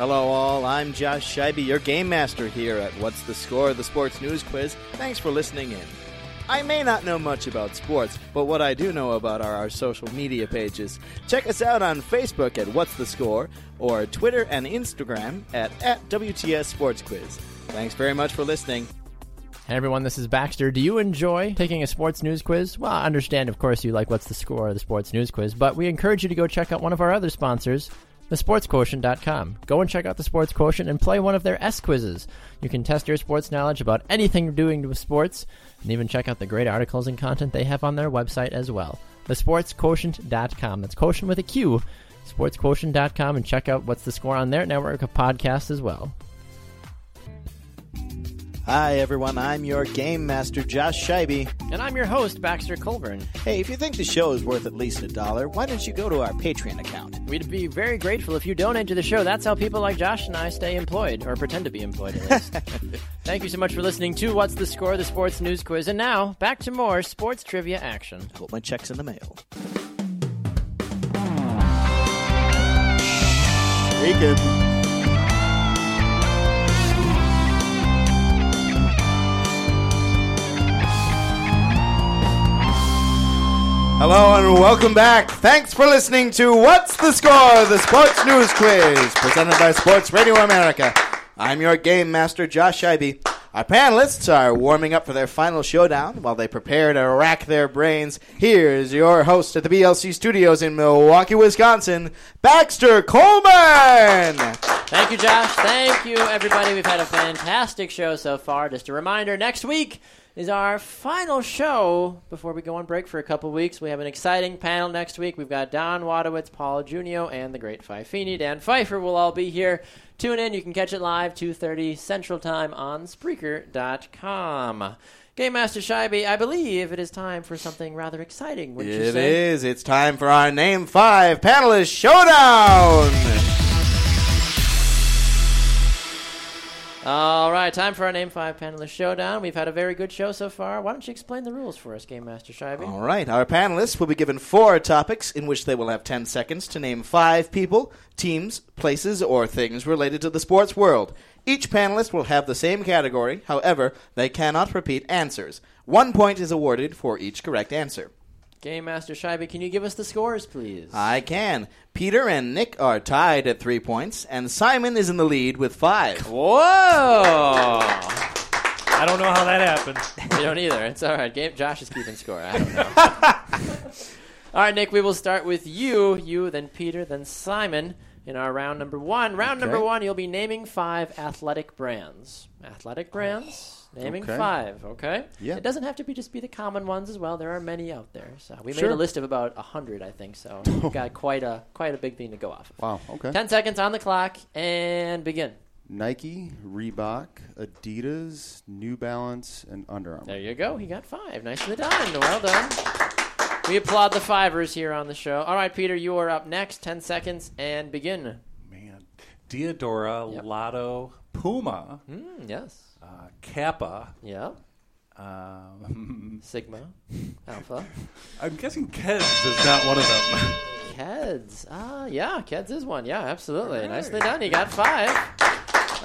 Hello, all. I'm Josh Scheibe, your game master here at What's the Score, the Sports News Quiz. Thanks for listening in. I may not know much about sports, but what I do know about are our social media pages. Check us out on Facebook at What's the Score, or Twitter and Instagram at, at WTS Sports Quiz. Thanks very much for listening.
Hey everyone, this is Baxter. Do you enjoy taking a sports news quiz? Well, I understand, of course, you like what's the score the sports news quiz, but we encourage you to go check out one of our other sponsors, thesportsquotient.com. Go and check out the Sports Quotient and play one of their S quizzes. You can test your sports knowledge about anything doing with sports, and even check out the great articles and content they have on their website as well. Thesportsquotient.com. That's quotient with a Q. Sportsquotient.com and check out what's the score on their network of podcasts as well.
Hi, everyone. I'm your game master, Josh Scheibe.
And I'm your host, Baxter Colburn.
Hey, if you think the show is worth at least a dollar, why don't you go to our Patreon account?
We'd be very grateful if you donate to the show. That's how people like Josh and I stay employed, or pretend to be employed at least. Thank you so much for listening to What's the Score, the Sports News Quiz. And now, back to more sports trivia action.
Hope my check's in the mail.
Bacon.
Hello and welcome back. Thanks for listening to What's the Score? The Sports News Quiz, presented by Sports Radio America. I'm your game master, Josh Scheibe. Our panelists are warming up for their final showdown while they prepare to rack their brains. Here's your host at the BLC studios in Milwaukee, Wisconsin, Baxter Colburn.
Thank you, Josh. Thank you, everybody. We've had a fantastic show so far. Just a reminder next week is our final show before we go on break for a couple weeks. We have an exciting panel next week. We've got Don Wadowitz, Paul Junio, and the great Fifini. Dan Pfeiffer will all be here. Tune in. You can catch it live 2.30 Central Time on Spreaker.com. Game Master Scheibe, I believe it is time for something rather exciting, say?
is. It's it's time for our Name 5 Panelist Showdown.
All right, time for our Name 5 Panelist Showdown. We've had a very good show so far. Why don't you explain the rules for us, Game Master Scheibe?
All right, our panelists will be given four topics in which they will have 10 seconds to name five people, teams, places, or things related to the sports world. Each panelist will have the same category, however, they cannot repeat answers. One point is awarded for each correct answer.
Game Master Scheibe, can you give us the scores, please?
I can. Peter and Nick are tied at three points, and Simon is in the lead with five.
Whoa!
I don't know how that happened.
you don't either. It's all right. Game, Josh is keeping score. I don't know. all right, Nick, we will start with you. You, then Peter, then Simon in our round number one. Round number one, you'll be naming five athletic brands. Athletic brands. Naming
Okay.
five, okay?
Yeah.
It doesn't have to be just be the common ones as well. There are many out there. So we made a list of about a hundred, I think. So we've got quite a quite a big thing to go off of.
Wow. Okay.
Ten seconds on the clock and begin.
Nike, Reebok, Adidas, New Balance, and Under Armour.
There you go. He got five. Nicely done. Well done. We applaud the fivers here on the show. All right, Peter, you are up next. Ten seconds and begin.
Man, Diadora,
Yep.
Lotto, Puma,
Mm, yes.
uh, Kappa.
Yeah.
Um,
Sigma. Alpha.
I'm guessing Keds is not one of them.
Keds. Ah, yeah. Keds is one. Yeah, absolutely. Nicely done. You got five.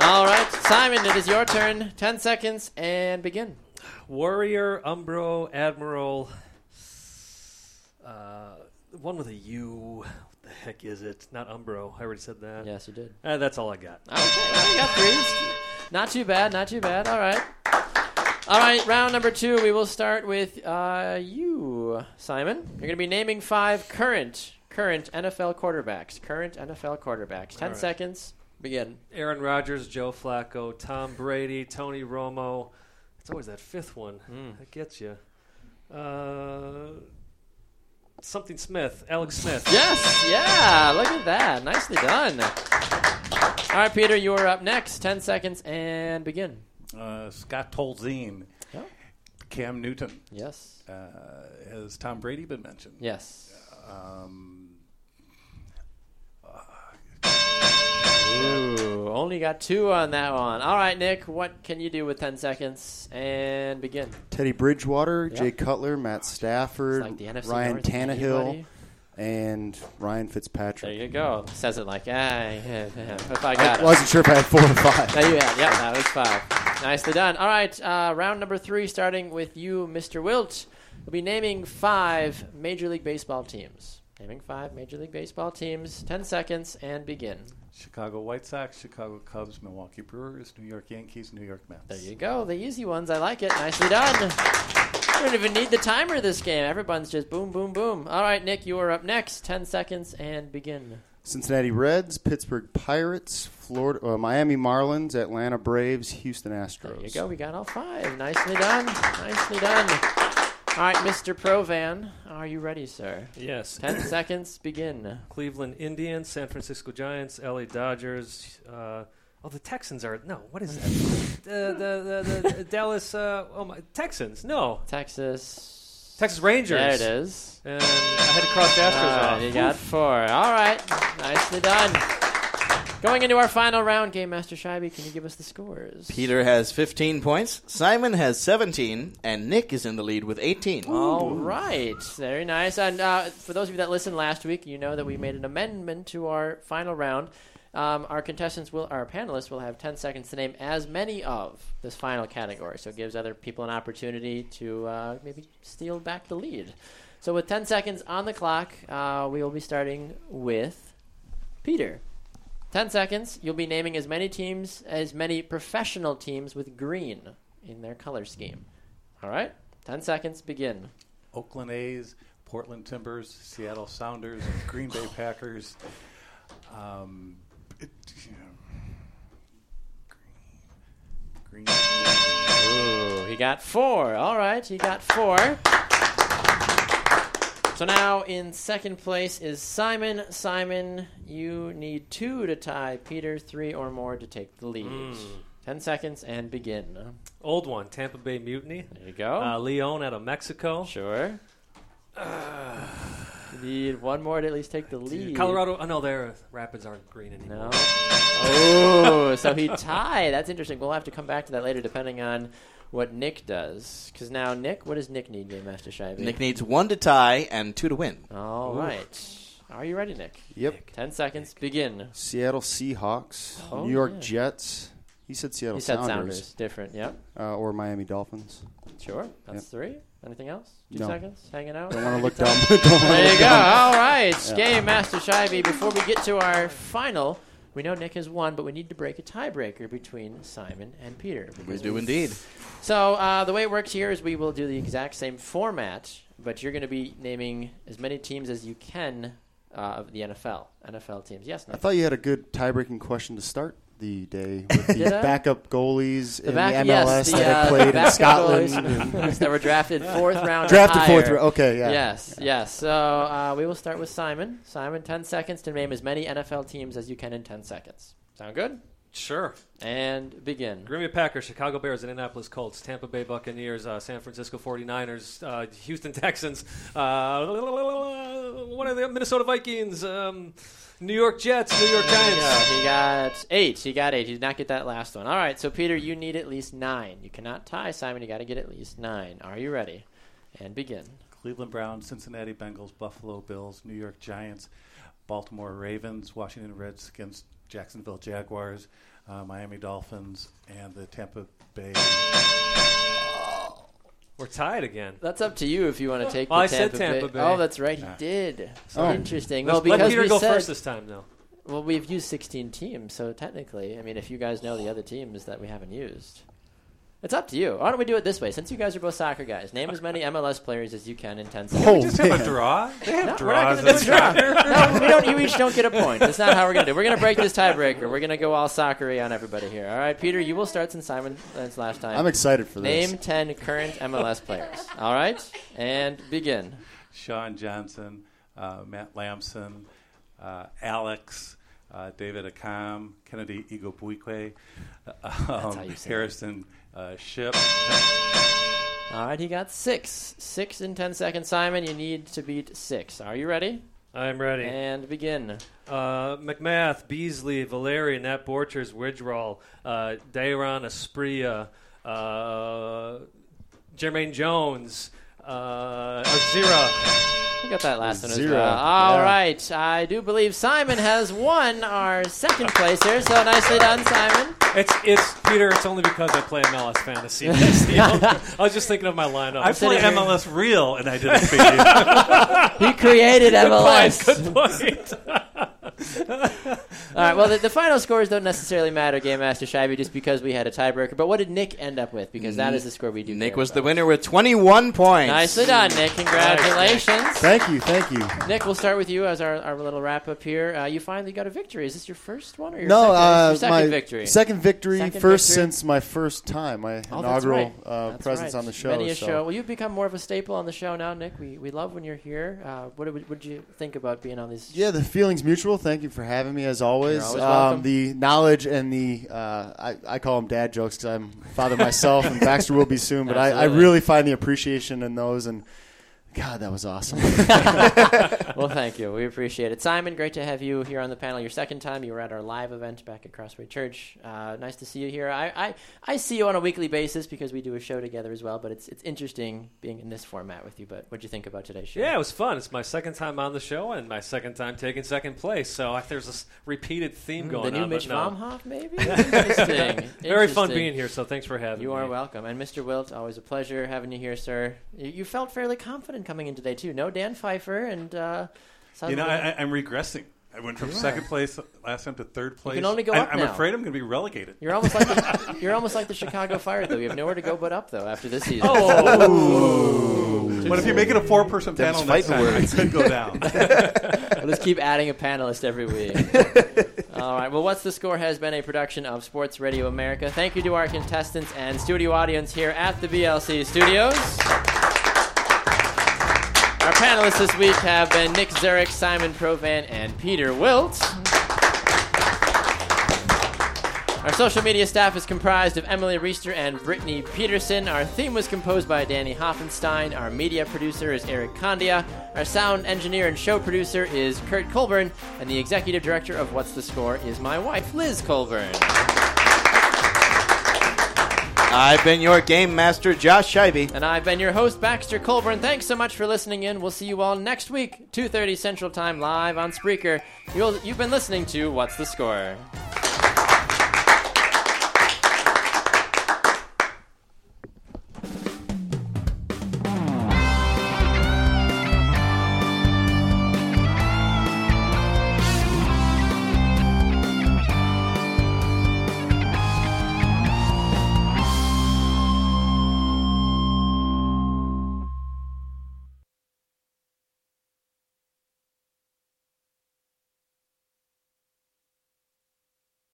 All right, Simon, it is your turn. Ten seconds and begin.
Warrior, Umbro, Admiral. Uh, one with a U. What the heck is it? Not Umbro. I already said that.
Yes, you did.
Uh, that's all I got.
Okay, well, you got three. Not too bad, not too bad. All right. All right, round number two. We will start with uh, you, Simon. You're going to be naming five current current NFL quarterbacks. Current NFL quarterbacks. Ten
right.
seconds. Begin.
Aaron Rodgers, Joe Flacco, Tom Brady, Tony Romo. It's always that fifth one
Mm.
that gets you. Uh, something Smith, Alex Smith.
Yes, yeah. Look at that. Nicely done. All right, Peter, you are up next. Ten seconds and begin.
Uh, Scott Tolzien,
Yeah.
Cam Newton.
Yes.
Uh, has Tom Brady been mentioned?
Yes. Only got two on that one. All right, Nick, what can you do with 10 seconds? And begin.
Teddy Bridgewater,
Yep.
Jay Cutler, Matt Stafford,
like
Ryan
North,
Tannehill, and Ryan Fitzpatrick.
There you go. Says it like, ah, yeah, yeah. if I
I
got it.
wasn't sure if I had four or five.
There you had. Yep, that was five. Nicely done. All right, uh, round number three, starting with you, Mr. Wilt. We'll be naming five Major League Baseball teams. Naming five Major League Baseball teams. Ten seconds and begin.
Chicago White Sox, Chicago Cubs, Milwaukee Brewers, New York Yankees, New York Mets.
There you go. The easy ones. I like it. Nicely done. You don't even need the timer this game. Everyone's just boom, boom, boom. All right, Nick, you are up next. Ten seconds and begin.
Cincinnati Reds, Pittsburgh Pirates, Florida, uh, Miami Marlins, Atlanta Braves, Houston Astros.
There you go. We got all five. Nicely done. Nicely done. All right, Mr. Provan, are you ready, sir?
Yes.
Ten seconds. Begin.
Cleveland Indians, San Francisco Giants, LA Dodgers. Uh, oh, the Texans are no. What is that? the, the, the, the Dallas. Uh, oh my Texans. No,
Texas.
Texas Rangers.
There it is.
And I had to cross Astros off.
you got four. All right. Nicely done. Going into our final round, Game Master Scheibe, can you give us the scores?
Peter has 15 points, Simon has 17, and Nick is in the lead with 18.
All right, very nice. And uh, for those of you that listened last week, you know that we made an amendment to our final round. Um, our contestants will, our panelists will have 10 seconds to name as many of this final category. So it gives other people an opportunity to uh, maybe steal back the lead. So with 10 seconds on the clock, uh, we will be starting with Peter. 10 seconds. You'll be naming as many teams, as many professional teams with green in their color scheme. All right? 10 seconds. Begin.
Oakland A's, Portland Timbers, Seattle Sounders, Green Bay Packers. Um, it, you know, green, green.
Ooh, he got four. All right, he got four. So now in second place is Simon. Simon, you need two to tie Peter, three or more to take the lead. Ten seconds and begin.
Old one, Tampa Bay Mutiny.
There you go.
Uh, Leon out of Mexico.
sure. You need one more to at least take the lead.
Colorado. Oh no, their Rapids aren't green anymore.
No. Oh, so he tied. That's interesting. We'll have to come back to that later, depending on what Nick does. Because now, Nick, what does Nick need, Game Master Scheibe?
Nick needs one to tie and two to win.
All right. Are you ready, Nick?
Yep.
Ten seconds. Begin.
Seattle Seahawks,
Oh,
New York
yeah.
Jets. He said Seattle
You said
Sounders,
Sounders. Different. Yep.
Uh, or Miami Dolphins.
Sure. That's three. Anything else? Two
No.
seconds. Hanging out.
Don't want to look dumb.
There you go.
dumb.
All right. Game Master Scheibe. Before we get to our final, we know Nick has won, but we need to break a tiebreaker between Simon and Peter.
We
because
do indeed.
So uh, the way it works here is we will do the exact same format, but you're going to be naming as many teams as you can uh, of the NFL. NFL teams. Yes,
I thought you had a good tie-breaking question to start the day with the backup goalies
The
in
back,
the MLS
yes, the,
that
uh,
had played in Scotland.
that were drafted fourth round. or
Drafted fourth round. Okay, yeah.
Yes, yes. So uh, we will start with Simon. Simon, 10 seconds to name as many NFL teams as you can in 10 seconds. Sound good?
Sure.
And begin.
Green Bay Packers, Chicago Bears, Indianapolis Colts, Tampa Bay Buccaneers, uh, San Francisco 49ers, uh, Houston Texans, uh, what are the Minnesota Vikings, um, New York Jets, New York Giants.
go. He got eight. He got eight. He did not get that last one. All right, so Peter, you need at least nine. You cannot tie Simon. You got to get at least nine. Are you ready? And begin.
Cleveland Browns, Cincinnati Bengals, Buffalo Bills, New York Giants, Baltimore Ravens, Washington Redskins, Jacksonville Jaguars, uh, Miami Dolphins, and the Tampa Bay.
We're tied again.
That's up to you if you want to take.
Oh,
the
I said
Tampa
Tampa Bay.
Oh, that's right. He
Yeah.
did. So
Oh.
interesting.
Let's
Well, because
let Peter
we
go
said,
first this time, though.
Well, we've used 16 teams, so technically, I mean, if you guys know the other teams that we haven't used, it's up to you. Why don't we do it this way? Since you guys are both soccer guys, name as many MLS players as you can in 10 seconds.
Oh,
Just have a draw. They have
No, we're not going to do a draw. No, we don't. You each don't get a point. That's not how we're going to do. it. We're going to break this tiebreaker. We're going to go all soccery on everybody here. All right, Peter, you will start since Simon since last time.
I'm excited for this.
Name 10 current MLS players. All right, and begin.
Sean Johnson, uh, Matt Lampson, uh, Alex, uh, David Accam, Kennedy Igboananike, uh, um,
you say it.
Harrison uh, Ship.
All right, he got six. Six in 10 seconds. Simon, you need to beat six. Are you ready?
I'm ready.
And begin.
Uh, MacMath, Beasley, Valeri, Nat Borchers, Widgerall, uh, Dayron, Aspria, uh, Jermaine Jones, Uh, a zero.
You got that last one as
Zero.
well. All
Yeah.
right. I do believe Simon has won our second place here, so nicely done, Simon.
It's it's Peter. It's only because I play MLS fantasy. That's the only- I was just thinking of my lineup.
I play
here-
MLS real, and I didn't beat you.
He created MLS.
point Good point.
All right. Well, the, the final scores don't necessarily matter, Game Master Scheibe, just because we had a tiebreaker. But what did Nick end up with? Because that is the score we do.
Nick
care
was the winner with 21 points.
Nicely done, Nick. Congratulations.
Thank you, thank you.
Nick, we'll start with you as our, our little wrap up here. Uh, you finally got a victory. Is this your first one or your
no,
second,
uh,
your second
my
victory?
second victory,
Second
first
victory.
since my first time, my
Oh,
inaugural
right.
uh, presence
right.
on the show.
Many a
so.
show. Well, you've become more of a staple on the show now, Nick. We, we love when you're here. Uh, what would would you think about being on these?
Yeah, the feeling's mutual. Thank you for having me as always.
Always
um, the knowledge and the uh, I, I call them dad jokes because I'm father myself, and Baxter will be soon. But I, I really find the appreciation in those, and God, that was awesome.
well, thank you. We appreciate it. Simon, great to have you here on the panel. Your second time. You were at our live event back at Crossway Church. Uh, nice to see you here. I, I, I see you on a weekly basis because we do a show together as well. But it's it's interesting being in this format with you. But what'd you think about today's show?
Yeah, it was fun. It's my second time on the show and my second time taking second place. So I, there's this repeated theme
Mm,
going
the new
on.
Mitch
but no.
Baumhoff, maybe. Interesting.
Very fun being here. So thanks for having
You
me.
You are welcome. And Mr. Wilt, always a pleasure having you here, sir. You, you felt fairly confident coming in today, too. No Dan Pfeiffer, and uh,
you know, I, I- I'm regressing. I went from
You are.
second place last time to third place.
can only go
I,
up
I'm
now.
afraid I'm going to be relegated.
you're almost like the, you're almost like the Chicago Fire, though. You have nowhere to go but up, though, after this season.
Oh, but if you make it a four-person panel next
fighting
time, I
words.
could go down.
We'll just keep adding a panelist every week. All right. Well, What's the Score has been a production of Sports Radio America. Thank you to our contestants and studio audience here at the BLC studios. Our panelists this week have been Nick Zurich, Simon Provan, and Peter Wilt. Our social media staff is comprised of Emily Reister and Brittany Peterson. Our theme was composed by Danny Hoffenstein. Our media producer is Eric Condia. Our sound engineer and show producer is Kurt Colburn. And the executive director of What's the Score is my wife, Liz Colburn.
I've been your game master, Josh Scheibe.
And I've been your host, Baxter Colburn. Thanks so much for listening in. We'll see you all next week, 2.30 Central Time, live on Spreaker. You'll, you've been listening to What's the Score?